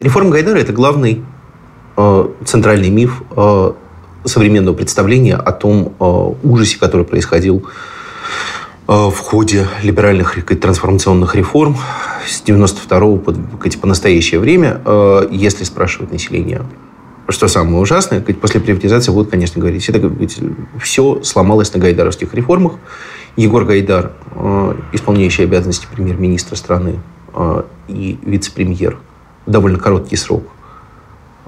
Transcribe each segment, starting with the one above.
Реформа Гайдара – это главный э, центральный миф э, современного представления о том э, ужасе, который происходил э, в ходе либеральных трансформационных реформ с 92 по, по настоящее время, э, если спрашивать население, что самое ужасное, после приватизации будут, конечно, говорить, это все сломалось на гайдаровских реформах. Егор Гайдар, исполняющий обязанности премьер-министра страны и вице-премьер, довольно короткий срок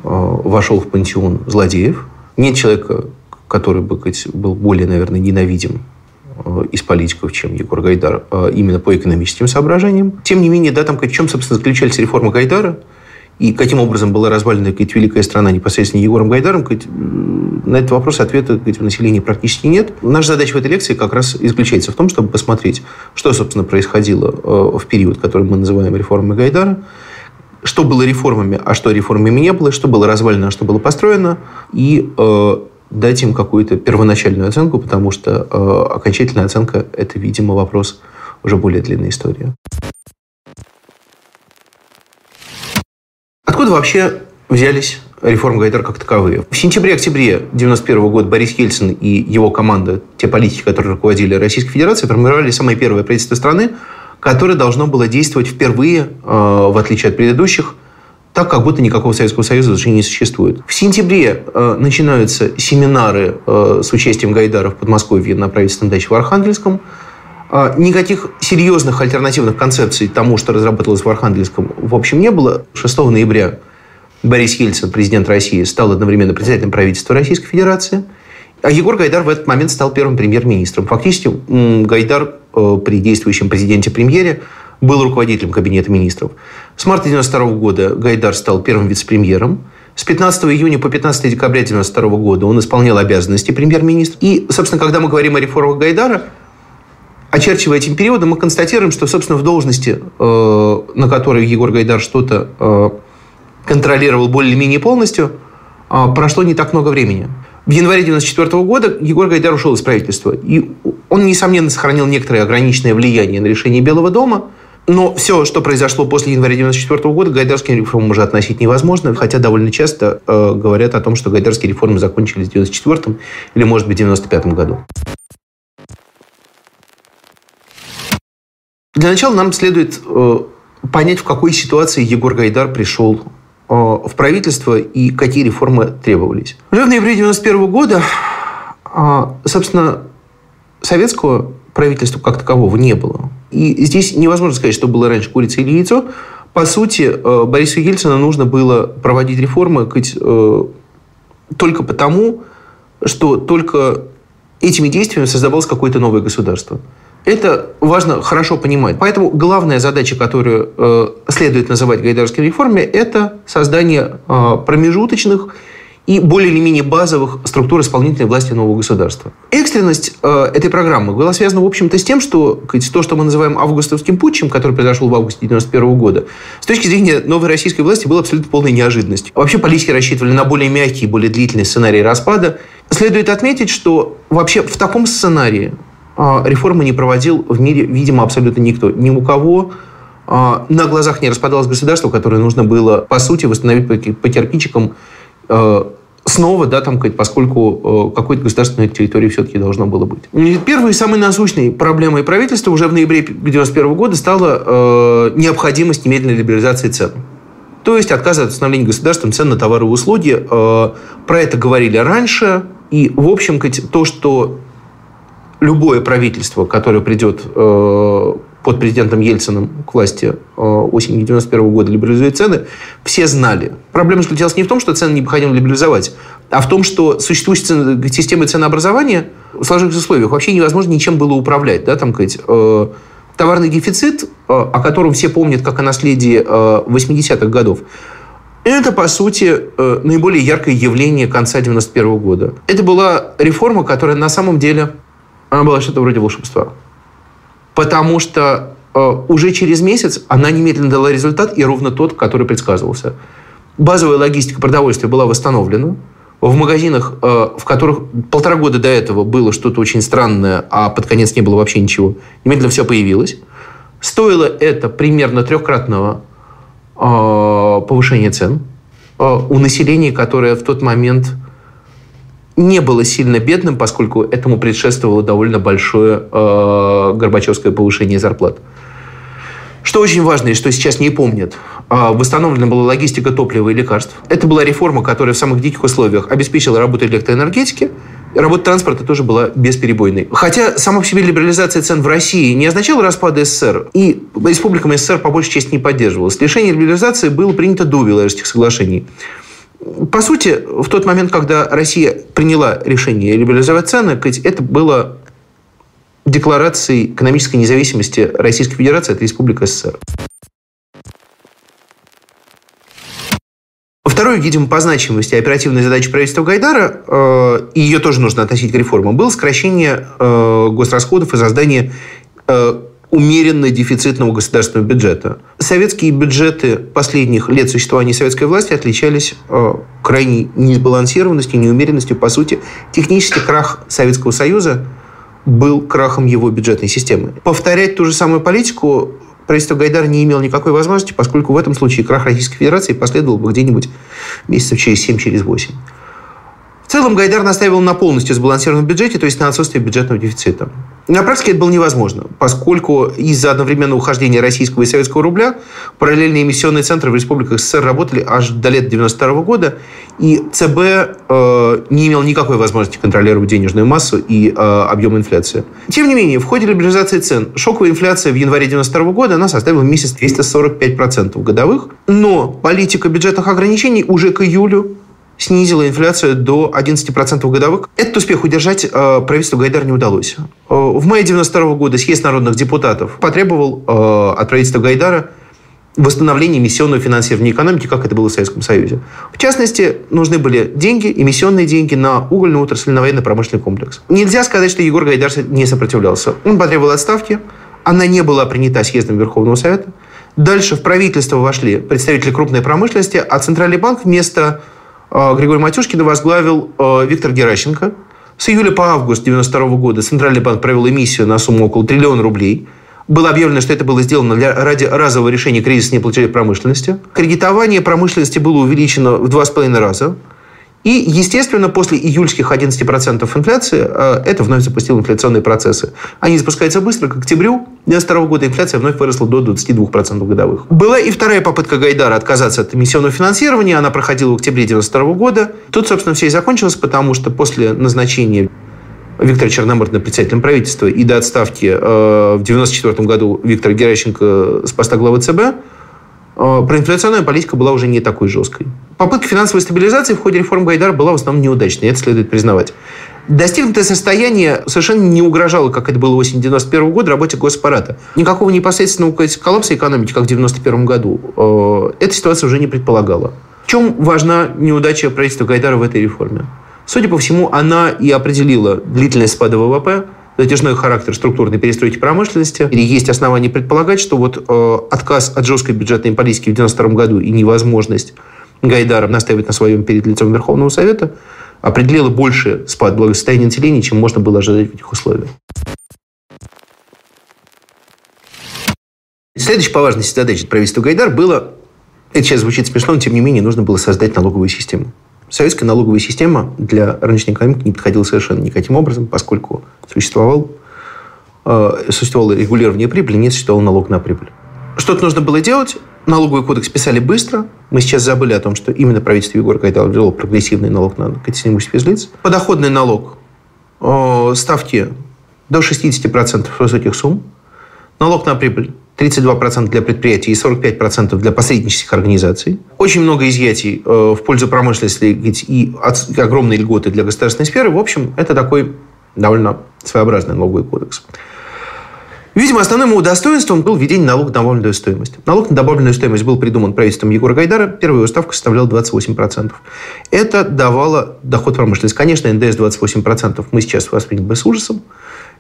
вошел в пантеон злодеев. Нет человека, который бы был более, наверное, ненавидим Э, из политиков, чем Егор Гайдар, э, именно по экономическим соображениям. Тем не менее, да, там в чем, собственно, заключались реформы Гайдара, и каким образом была развалена сказать, великая страна непосредственно Егором Гайдаром, на этот вопрос ответа сказать, у населения практически нет. Наша задача в этой лекции как раз и заключается в том, чтобы посмотреть, что, собственно, происходило э, в период, который мы называем реформой Гайдара, что было реформами, а что реформами не было, что было развалено, а что было построено, и дать им какую-то первоначальную оценку, потому что э, окончательная оценка – это, видимо, вопрос уже более длинной истории. Откуда вообще взялись реформы Гайдар как таковые? В сентябре-октябре 1991 года Борис Ельцин и его команда, те политики, которые руководили Российской Федерацией, формировали самое первое правительство страны, которое должно было действовать впервые, э, в отличие от предыдущих, так, как будто никакого Советского Союза уже не существует. В сентябре э, начинаются семинары э, с участием Гайдара в Подмосковье на правительственном даче в Архангельском. Э, никаких серьезных альтернативных концепций тому, что разработалось в Архангельском, в общем, не было. 6 ноября Борис Ельцин, президент России, стал одновременно председателем правительства Российской Федерации. А Егор Гайдар в этот момент стал первым премьер-министром. Фактически Гайдар э, при действующем президенте-премьере был руководителем Кабинета министров. С марта 1992 года Гайдар стал первым вице-премьером. С 15 июня по 15 декабря 1992 года он исполнял обязанности премьер-министра. И, собственно, когда мы говорим о реформах Гайдара, очерчивая этим периодом, мы констатируем, что, собственно, в должности, э, на которой Егор Гайдар что-то э, контролировал более-менее полностью, э, прошло не так много времени. В январе 1994 года Егор Гайдар ушел из правительства. И он, несомненно, сохранил некоторое ограниченное влияние на решение Белого дома – но все, что произошло после января 1994 года, гайдарские реформы уже относить невозможно, хотя довольно часто э, говорят о том, что гайдарские реформы закончились в 1994 или, может быть, в 1995 году. Для начала нам следует э, понять, в какой ситуации Егор Гайдар пришел э, в правительство и какие реформы требовались. Уже в ноябре 1991 года, э, собственно, советского правительства как такового не было. И здесь невозможно сказать, что было раньше курица или яйцо. По сути, э, Борису Ельцину нужно было проводить реформы э, только потому, что только этими действиями создавалось какое-то новое государство. Это важно хорошо понимать. Поэтому главная задача, которую э, следует называть гайдарской реформой, это создание промежуточных и более или менее базовых структур исполнительной власти нового государства. Экстренность э, этой программы была связана, в общем-то, с тем, что то, что мы называем августовским путчем, который произошел в августе 1991 года, с точки зрения новой российской власти было абсолютно полной неожиданностью. Вообще политики рассчитывали на более мягкий, более длительный сценарий распада. Следует отметить, что вообще в таком сценарии э, реформы не проводил в мире, видимо, абсолютно никто. Ни у кого э, на глазах не распадалось государство, которое нужно было, по сути, восстановить по кирпичикам э, снова, да, там, поскольку э, какой-то государственной территории все-таки должно было быть. Первой и самой насущной проблемой правительства уже в ноябре 1991 года стала э, необходимость немедленной либерализации цен. То есть отказ от установления государством цен на товары и услуги. Э, про это говорили раньше. И, в общем, то, что любое правительство, которое придет под президентом Ельциным к власти э, осенью 1991 года либерализует цены, все знали. Проблема заключалась не в том, что цены необходимо либерализовать, а в том, что существующей системой ценообразования в сложившихся условиях вообще невозможно ничем было управлять. Да, там, сказать, э, товарный дефицит, э, о котором все помнят как о наследии 80-х годов, это, по сути, наиболее яркое явление конца 91 года. Это была реформа, которая на самом деле она была что-то вроде волшебства. Потому что уже через месяц она немедленно дала результат, и ровно тот, который предсказывался. Базовая логистика продовольствия была восстановлена. В магазинах, в которых полтора года до этого было что-то очень странное, а под конец не было вообще ничего, немедленно все появилось. Стоило это примерно трехкратного повышения цен у населения, которое в тот момент не было сильно бедным, поскольку этому предшествовало довольно большое э, Горбачевское повышение зарплат. Что очень важно и что сейчас не помнят, э, восстановлена была логистика топлива и лекарств. Это была реформа, которая в самых диких условиях обеспечила работу электроэнергетики, Работа транспорта тоже была бесперебойной. Хотя сама по себе либерализация цен в России не означала распада СССР, и республикам СССР по большей части не поддерживалась. Решение либерализации было принято до Виларских соглашений. По сути, в тот момент, когда Россия приняла решение либерализовать цены, это было декларацией экономической независимости Российской Федерации от Республики СССР. Второй, видимо, по значимости оперативной задачи правительства Гайдара, э, и ее тоже нужно относить к реформам, было сокращение э, госрасходов и создание э, умеренно дефицитного государственного бюджета. Советские бюджеты последних лет существования советской власти отличались э, крайней несбалансированностью, неумеренностью. По сути, технический крах Советского Союза был крахом его бюджетной системы. Повторять ту же самую политику правительство Гайдара не имело никакой возможности, поскольку в этом случае крах Российской Федерации последовал бы где-нибудь месяцев через 7, через 8. В целом Гайдар настаивал на полностью сбалансированном бюджете, то есть на отсутствии бюджетного дефицита. На практике это было невозможно, поскольку из-за одновременного ухождения российского и советского рубля параллельные эмиссионные центры в республиках СССР работали аж до лета 1992 года, и ЦБ э, не имел никакой возможности контролировать денежную массу и э, объем инфляции. Тем не менее, в ходе либерализации цен шоковая инфляция в январе 1992 года она составила в месяц 245% годовых, но политика бюджетных ограничений уже к июлю снизила инфляцию до 11% годовых. Этот успех удержать э, правительству Гайдар не удалось. Э, в мае 1992 года съезд народных депутатов потребовал э, от правительства Гайдара восстановления эмиссионного финансирования экономики, как это было в Советском Союзе. В частности, нужны были деньги, эмиссионные деньги на угольную отрасль, на военно-промышленный комплекс. Нельзя сказать, что Егор Гайдар не сопротивлялся. Он потребовал отставки, она не была принята съездом Верховного Совета. Дальше в правительство вошли представители крупной промышленности, а Центральный банк вместо Григория Матюшкина возглавил а, Виктор Геращенко. С июля по август 1992 года Центральный банк провел эмиссию на сумму около триллиона рублей. Было объявлено, что это было сделано для, ради разового решения кризиса неплатежей промышленности. Кредитование промышленности было увеличено в два с половиной раза. И, естественно, после июльских 11% инфляции э, это вновь запустило инфляционные процессы. Они запускаются быстро. К октябрю 2022 года инфляция вновь выросла до 22% годовых. Была и вторая попытка Гайдара отказаться от эмиссионного финансирования. Она проходила в октябре 1992 года. Тут, собственно, все и закончилось, потому что после назначения Виктора Черномырдина председателем правительства и до отставки э, в 1994 году Виктора Геращенко с поста главы ЦБ проинфляционная политика была уже не такой жесткой. Попытка финансовой стабилизации в ходе реформ Гайдара была в основном неудачной, это следует признавать. Достигнутое состояние совершенно не угрожало, как это было осенью 91 года, работе госпарата. Никакого непосредственного коллапса экономики, как в 91 году, э, эта ситуация уже не предполагала. В чем важна неудача правительства Гайдара в этой реформе? Судя по всему, она и определила длительность спада ВВП, затяжной характер структурной перестройки промышленности. Или есть основания предполагать, что вот э, отказ от жесткой бюджетной политики в 1992 году и невозможность Гайдара настаивать на своем перед лицом Верховного Совета определила больше спад благосостояния населения, чем можно было ожидать в этих условиях. Следующей по важности задачи правительства Гайдар было, это сейчас звучит смешно, но тем не менее нужно было создать налоговую систему. Советская налоговая система для рыночной экономики не подходила совершенно никаким образом, поскольку существовал, э, существовало регулирование прибыли, не существовал налог на прибыль. Что-то нужно было делать. Налоговый кодекс писали быстро. Мы сейчас забыли о том, что именно правительство Егора Кайдала ввело прогрессивный налог на имущества физлиц. Подоходный налог э, ставки до 60% высоких сумм. Налог на прибыль 32% для предприятий и 45% для посреднических организаций. Очень много изъятий э, в пользу промышленности и огромные льготы для государственной сферы. В общем, это такой довольно своеобразный налоговый кодекс. Видимо, основным его достоинством был введение налога на добавленную стоимость. Налог на добавленную стоимость был придуман правительством Егора Гайдара. Первая его ставка составляла 28%. Это давало доход промышленности. Конечно, НДС 28% мы сейчас восприняли бы с ужасом.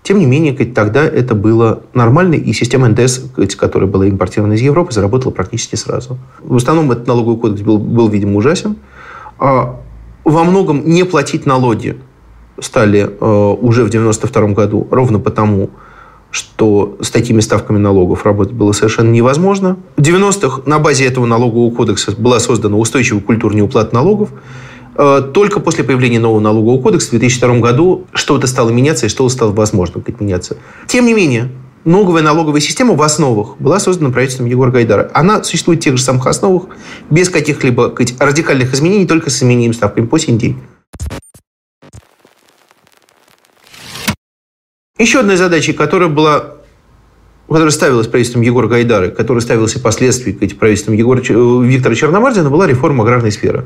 Тем не менее, тогда это было нормально, и система НДС, которая была импортирована из Европы, заработала практически сразу. В основном этот налоговый кодекс был, был видимо, ужасен. А во многом не платить налоги стали э, уже в 1992 году ровно потому, что с такими ставками налогов работать было совершенно невозможно. В 90-х на базе этого налогового кодекса была создана устойчивая культура неуплаты налогов. Э, только после появления нового налогового кодекса в 2002 году что-то стало меняться и что-то стало возможно меняться. Тем не менее, новая налоговая система в основах была создана правительством Егора Гайдара. Она существует в тех же самых основах, без каких-либо радикальных изменений, только с изменением ставками по сей. Еще одной задачей, которая была которая ставилась правительством Егора Гайдара, которая ставилась и впоследствии правительством Егора, Виктора Черномырдина, была реформа аграрной сферы.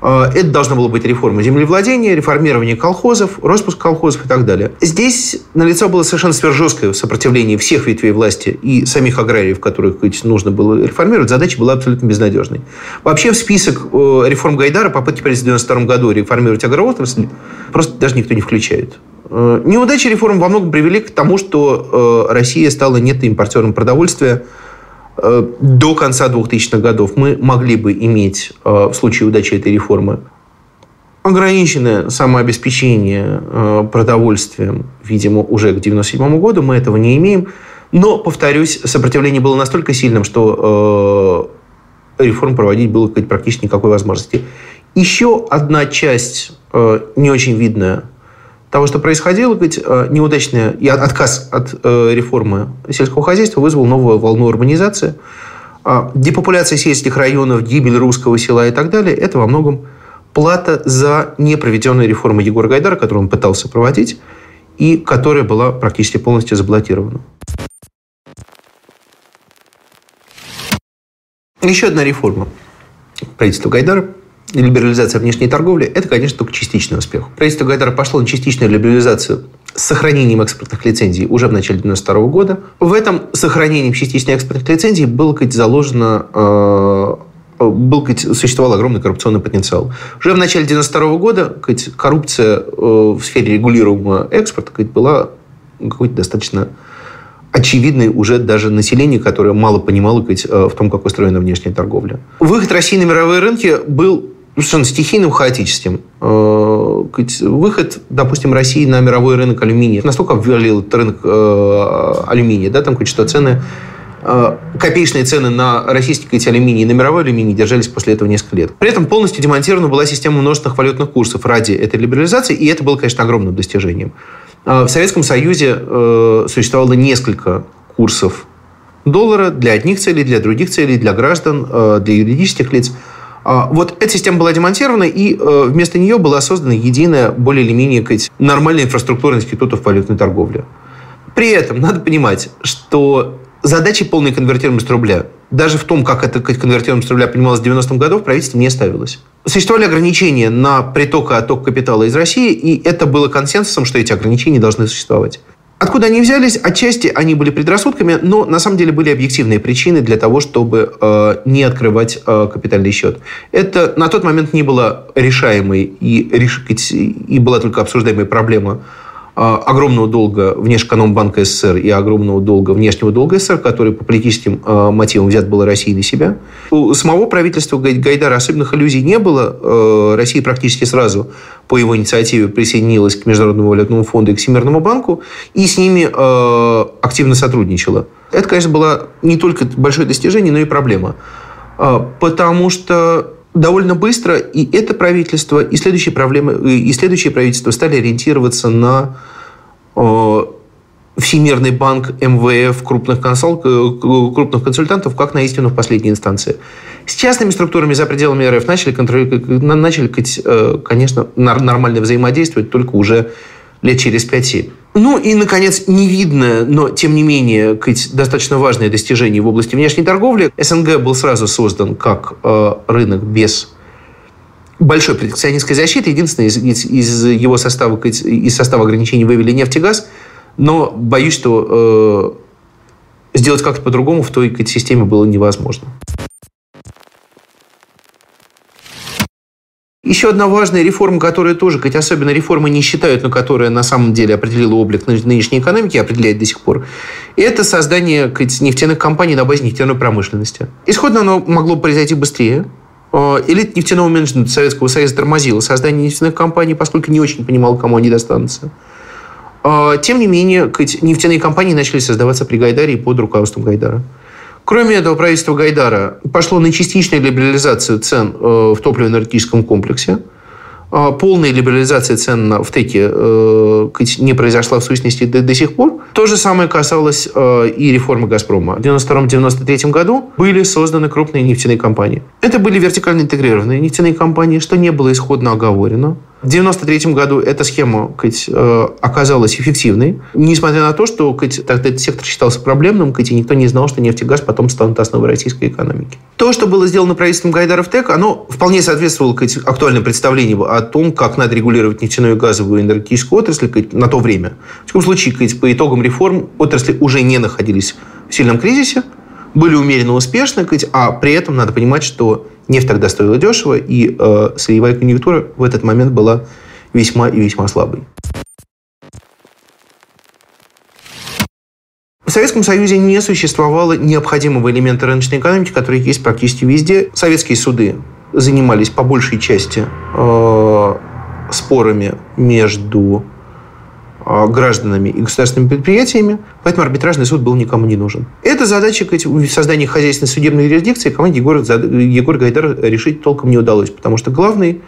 А, это должна была быть реформа землевладения, реформирование колхозов, распуск колхозов и так далее. Здесь налицо было совершенно сверхжесткое сопротивление всех ветвей власти и самих аграриев, которых нужно было реформировать. Задача была абсолютно безнадежной. Вообще в список э, реформ Гайдара попытки правительства в 1992 году реформировать агроотрасль просто даже никто не включает. Э, неудачи реформ во многом привели к тому, что э, Россия стала нетоимпортером продовольствия. Э, до конца 2000-х годов мы могли бы иметь в случае удачи этой реформы ограниченное самообеспечение продовольствием, видимо, уже к 1997 году. Мы этого не имеем. Но, повторюсь, сопротивление было настолько сильным, что реформ проводить было практически никакой возможности. Еще одна часть, не очень видная того, что происходило, ведь э, неудачный и отказ от э, реформы сельского хозяйства вызвал новую волну урбанизации. А депопуляция сельских районов, гибель русского села и так далее – это во многом плата за непроведенную реформу Егора Гайдара, которую он пытался проводить, и которая была практически полностью заблокирована. Еще одна реформа правительства Гайдара – либерализация внешней торговли – это, конечно, только частичный успех. Правительство Гайдара пошло на частичную либерализацию с сохранением экспортных лицензий уже в начале 1992 года. В этом сохранении частичной экспортных лицензий было сказать, заложено э, был, сказать, существовал огромный коррупционный потенциал. Уже в начале 1992 года коррупция э, в сфере регулируемого экспорта была какой-то достаточно очевидной уже даже населению, которое мало понимало э, в том, как устроена внешняя торговля. Выход России на мировые рынки был совершенно стихийным, хаотическим. Э, выход, допустим, России на мировой рынок алюминия настолько обвалил этот рынок э, алюминия, да, там, что цены э, копеечные цены на российский сказать, алюминий и на мировой алюминий держались после этого несколько лет. При этом полностью демонтирована была система множественных валютных курсов ради этой либерализации, и это было, конечно, огромным достижением. В Советском Союзе существовало несколько курсов доллара для одних целей, для других целей, для граждан, для юридических лиц – вот эта система была демонтирована, и э, вместо нее была создана единая, более или менее нормальная инфраструктура институтов валютной торговли. При этом надо понимать, что задачи полной конвертируемости рубля, даже в том, как эта конвертируемость рубля понималась в 90-м году, правительством не ставилось. Существовали ограничения на приток и отток капитала из России, и это было консенсусом, что эти ограничения должны существовать. Откуда они взялись? Отчасти они были предрассудками, но на самом деле были объективные причины для того, чтобы э, не открывать э, капитальный счет. Это на тот момент не было решаемой и, и была только обсуждаемой проблема огромного долга Внешэкономбанка СССР и огромного долга внешнего долга СССР, который по политическим а, мотивам взят был Россией на себя. У самого правительства Гайдара особенных иллюзий не было. А, Россия практически сразу по его инициативе присоединилась к Международному валютному фонду и к Всемирному банку и с ними активно сотрудничала. Это, конечно, было не только большое достижение, но и проблема. Потому что довольно быстро и это правительство, и следующие, проблемы, и следующие правительства стали ориентироваться на э, Всемирный банк, МВФ, крупных, консул, э, крупных консультантов, как на истину в последней инстанции. С частными структурами за пределами РФ начали, начали э, конечно, нормально взаимодействовать только уже лет через 5-7. Ну и, наконец, невидное, но, тем не менее, достаточно важное достижение в области внешней торговли. СНГ был сразу создан как э, рынок без большой протекционистской защиты. Единственное, из, из, из его состава, из состава ограничений вывели нефть и газ. Но боюсь, что э, сделать как-то по-другому в той системе было невозможно. Еще одна важная реформа, которая тоже, хоть особенно реформы не считают, но которая на самом деле определила облик нынешней экономики, определяет до сих пор, это создание нефтяных компаний на базе нефтяной промышленности. Исходно оно могло произойти быстрее, э, Элит нефтяного менеджмента Советского Союза тормозила создание нефтяных компаний, поскольку не очень понимал, кому они достанутся. Э, тем не менее, нефтяные компании начали создаваться при Гайдаре и под руководством Гайдара. Кроме этого, правительство Гайдара пошло на частичную либерализацию цен э, в топливно-энергетическом комплексе. А полная либерализация цен в ТЭКе э, не произошла в сущности до, до сих пор. То же самое касалось э, и реформы «Газпрома». В 1992-1993 году были созданы крупные нефтяные компании. Это были вертикально интегрированные нефтяные компании, что не было исходно оговорено. В 1993 году эта схема кать, э, оказалась эффективной, несмотря на то, что кать, тогда этот сектор считался проблемным, кать, и никто не знал, что нефть и газ потом станут основой российской экономики. То, что было сделано правительством Гайдаров ТЭК, оно вполне соответствовало кать, актуальным представлениям о том, как надо регулировать нефтяную и газовую энергетическую отрасль кать, на то время. В таком случае, кать, по итогам реформ отрасли уже не находились в сильном кризисе, были умеренно успешны, а при этом надо понимать, что нефть тогда стоила дешево, и э, сырьевая конъюнктура в этот момент была весьма и весьма слабой. В Советском Союзе не существовало необходимого элемента рыночной экономики, который есть практически везде. Советские суды занимались по большей части э, спорами между гражданами и государственными предприятиями, поэтому арбитражный суд был никому не нужен. Эта задача в создании хозяйственной судебной юрисдикции команде Егора, Егора Гайдара решить толком не удалось, потому что главный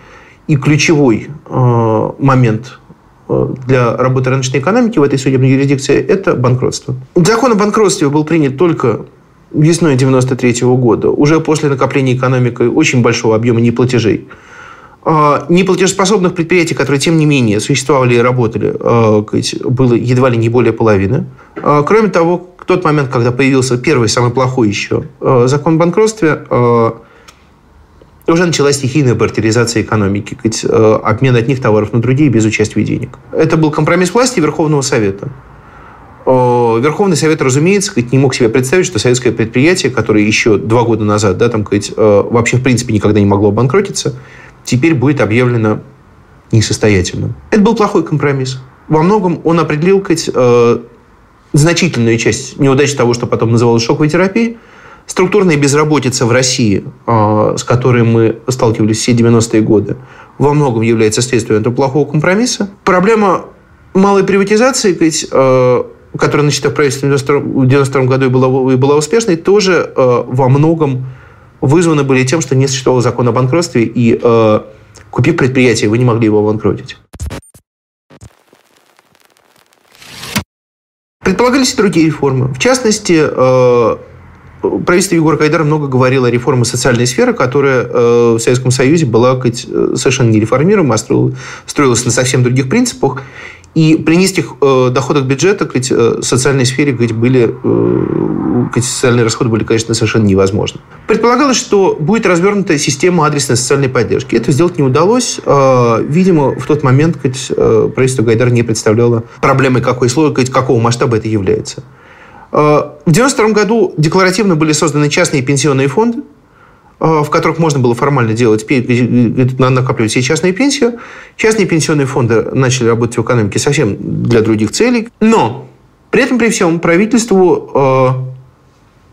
и ключевой э, момент э, для работы рыночной экономики в этой судебной юрисдикции – это банкротство. Закон о банкротстве был принят только весной 1993 года, уже после накопления экономикой очень большого объема неплатежей. А, неплатежеспособных предприятий, которые, тем не менее, существовали и работали, а, было едва ли не более половины. А, кроме того, в тот момент, когда появился первый, самый плохой еще закон о банкротстве, уже началась стихийная бартеризация экономики, обмен от них товаров на другие без участия денег. Это был компромисс власти Верховного Совета. Верховный Совет, разумеется, не мог себе представить, что советское предприятие, которое еще два года назад да, там, вообще в принципе никогда не могло обанкротиться, теперь будет объявлено несостоятельным. Это был плохой компромисс. Во многом он определил хоть, э, значительную часть неудач того, что потом называлось шоковой терапией. Структурная безработица в России, э, с которой мы сталкивались все 90-е годы, во многом является следствием этого плохого компромисса. Проблема малой приватизации, ведь, э, которая начата в правительстве в 1992 году и была, и была успешной, тоже э, во многом вызваны были тем, что не существовал закон о банкротстве, и э, купив предприятие, вы не могли его обанкротить. Предполагались и другие реформы. В частности, э, правительство Егора Кайдара много говорило о реформе социальной сферы, которая э, в Советском Союзе была сказать, совершенно не реформируема, а строилась на совсем других принципах. И при низких э, доходах бюджета говорить, э, социальной сфере говорить, были, э, социальные расходы были, конечно, совершенно невозможны. Предполагалось, что будет развернута система адресной социальной поддержки. Это сделать не удалось. Э, видимо, в тот момент э, правительство Гайдар не представляло проблемы, какой слой, какого масштаба это является. Э, в 1992 году декларативно были созданы частные пенсионные фонды, Э, в которых можно было формально делать, накапливать все частные пенсии. Частные пенсионные фонды начали работать в экономике совсем для других целей. Но при этом, при всем, правительству э,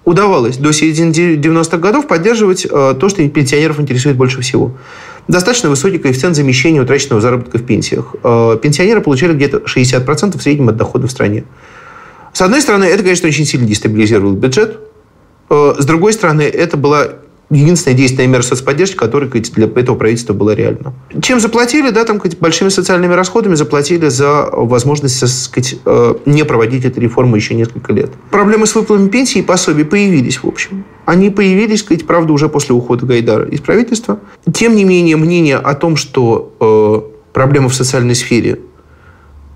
удавалось до середины 90-х годов поддерживать э, то, что пенсионеров интересует больше всего. Достаточно высокий коэффициент замещения утраченного заработка в пенсиях. Пенсионеры получали где-то 60% в среднем от дохода в стране. С одной стороны, это, конечно, очень сильно дестабилизировало бюджет. С другой стороны, это была единственная действенная мера соцподдержки, которая для этого правительства была реальна. Чем заплатили? Да, там, большими социальными расходами заплатили за возможность сказать, э, не проводить эту реформу еще несколько лет. Проблемы с выплатами пенсии и пособий появились, в общем. Они появились, сказать, правда, уже после ухода Гайдара из правительства. Тем не менее, мнение о том, что э, проблемы в социальной сфере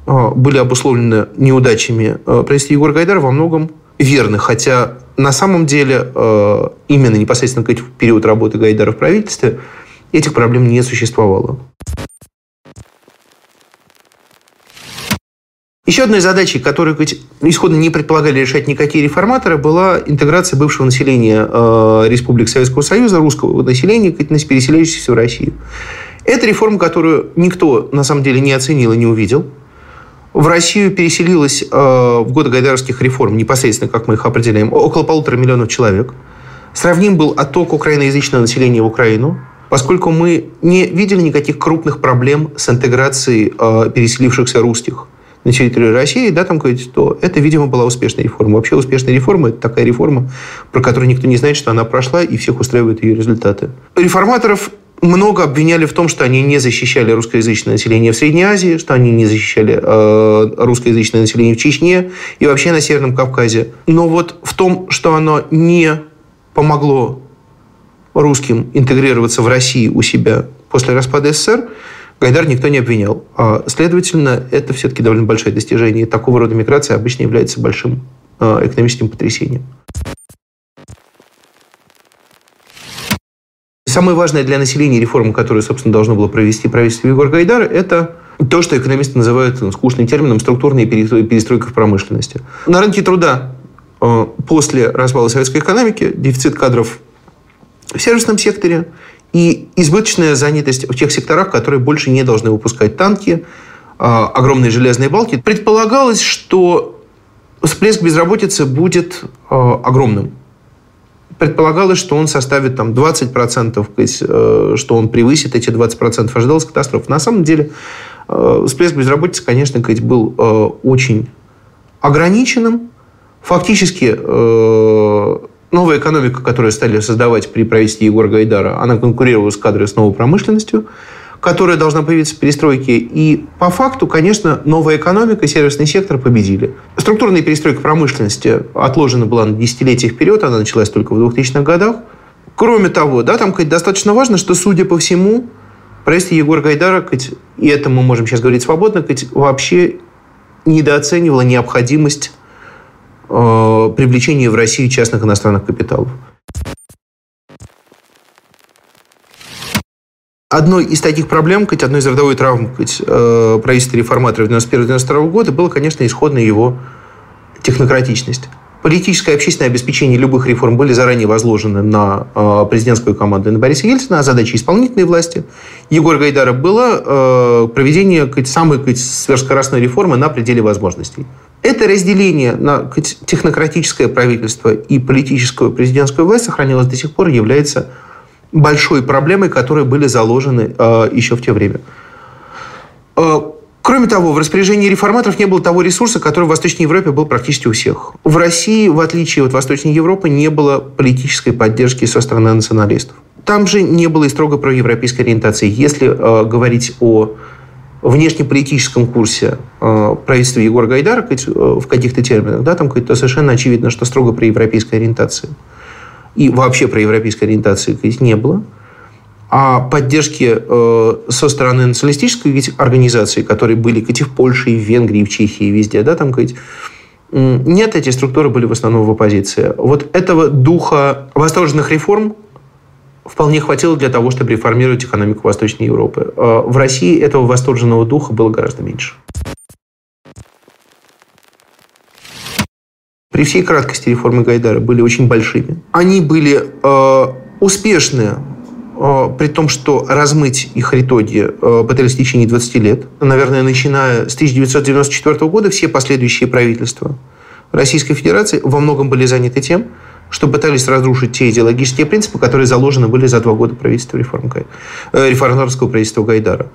э, были обусловлены неудачами правительства Егора Гайдара во многом верны, хотя на самом деле э, именно непосредственно в период работы Гайдара в правительстве этих проблем не существовало. Еще одной задачей, которую исходно не предполагали решать никакие реформаторы, была интеграция бывшего населения э, Республик Советского Союза, русского населения, переселяющегося в Россию. Это реформа, которую никто на самом деле не оценил и не увидел. В Россию переселилось э, в годы гайдаровских реформ, непосредственно, как мы их определяем, около полутора миллионов человек. Сравним был отток украиноязычного населения в Украину, поскольку мы не видели никаких крупных проблем с интеграцией э, переселившихся русских на территории России, да, там говорить, то это, видимо, была успешная реформа. Вообще успешная реформа – это такая реформа, про которую никто не знает, что она прошла, и всех устраивают ее результаты. Реформаторов много обвиняли в том, что они не защищали русскоязычное население в Средней Азии, что они не защищали э, русскоязычное население в Чечне и вообще на Северном Кавказе. Но вот в том, что оно не помогло русским интегрироваться в России у себя после распада СССР, Гайдар никто не обвинял. А, следовательно, это все-таки довольно большое достижение. Такого рода миграция обычно является большим э, экономическим потрясением. Самое важное для населения реформа, которую, собственно, должно было провести правительство Егора Гайдара, это то, что экономисты называют ну, скучным термином структурная перестройка в промышленности. На рынке труда э, после развала советской экономики дефицит кадров в сервисном секторе и избыточная занятость в тех секторах, которые больше не должны выпускать танки, э, огромные железные балки. Предполагалось, что всплеск безработицы будет э, огромным предполагалось, что он составит там 20%, э, что он превысит эти 20%. Ожидалась катастрофа. На самом деле э, всплеск безработицы, конечно, был э, очень ограниченным. Фактически новая экономика, которую стали создавать при правительстве Егора Гайдара, она конкурировала с кадрой с новой промышленностью которая должна появиться в перестройке. И по факту, конечно, новая экономика и сервисный сектор победили. Структурная перестройка промышленности отложена была на десятилетия вперед, она началась только в 2000-х годах. Кроме того, да, там достаточно важно, что, судя по всему, правительство Егора Гайдара, и это мы можем сейчас говорить свободно, вообще недооценивало необходимость э, привлечения в Россию частных иностранных капиталов. Одной из таких проблем, хоть одной из родовой травм хоть, э, правительства реформатора 91-92 года была, конечно, исходная его технократичность. Политическое и общественное обеспечение любых реформ были заранее возложены на э, президентскую команду на Бориса Ельцина, а задача исполнительной власти Егора Гайдара была э, проведение хоть, самой хоть, сверхскоростной реформы на пределе возможностей. Это разделение на хоть, технократическое правительство и политическую президентскую власть сохранилось до сих пор и является большой проблемой, которые были заложены э, еще в те время. Э, кроме того, в распоряжении реформаторов не было того ресурса, который в Восточной Европе был практически у всех. В России, в отличие от Восточной Европы, не было политической поддержки со стороны националистов. Там же не было и строго проевропейской ориентации. Если э, говорить о внешнеполитическом курсе э, правительства Егора Гайдара э, в каких-то терминах, да, там то совершенно очевидно, что строго проевропейская ориентация и вообще про европейской ориентации не было. А поддержки э, со стороны националистической организации, которые были и в Польше, и в Венгрии, и в Чехии, и везде, да, там, ведь, нет, эти структуры были в основном в оппозиции. Вот этого духа восторженных реформ вполне хватило для того, чтобы реформировать экономику Восточной Европы. Э, в России этого восторженного духа было гораздо меньше. При всей краткости реформы Гайдара были очень большими. Они были э, успешны, э, при том, что размыть их итоги э, пытались в течение 20 лет. Наверное, начиная с 1994 года все последующие правительства Российской Федерации во многом были заняты тем, что пытались разрушить те идеологические принципы, которые заложены были за два года правительства реформ, э, реформаторского правительства Гайдара.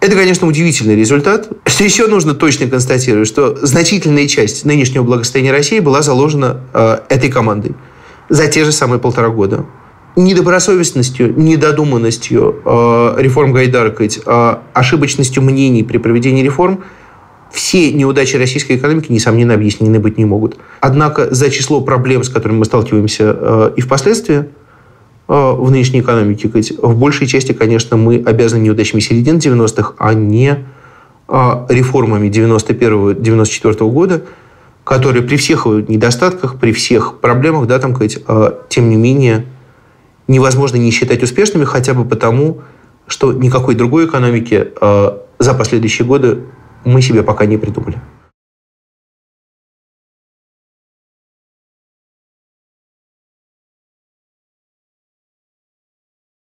Это, конечно, удивительный результат. Что еще нужно точно констатировать, что значительная часть нынешнего благосостояния России была заложена э, этой командой за те же самые полтора года. Недобросовестностью, недодуманностью э, реформ Гайдара, э, ошибочностью мнений при проведении реформ все неудачи российской экономики, несомненно, объяснены быть не могут. Однако за число проблем, с которыми мы сталкиваемся э, и впоследствии, в нынешней экономике. В большей части, конечно, мы обязаны неудачами середины 90-х, а не э, реформами 91-94 года, которые при всех недостатках, при всех проблемах, да, там, сказать, э, тем не менее, невозможно не считать успешными, хотя бы потому, что никакой другой экономики за последующие годы мы себе пока не придумали.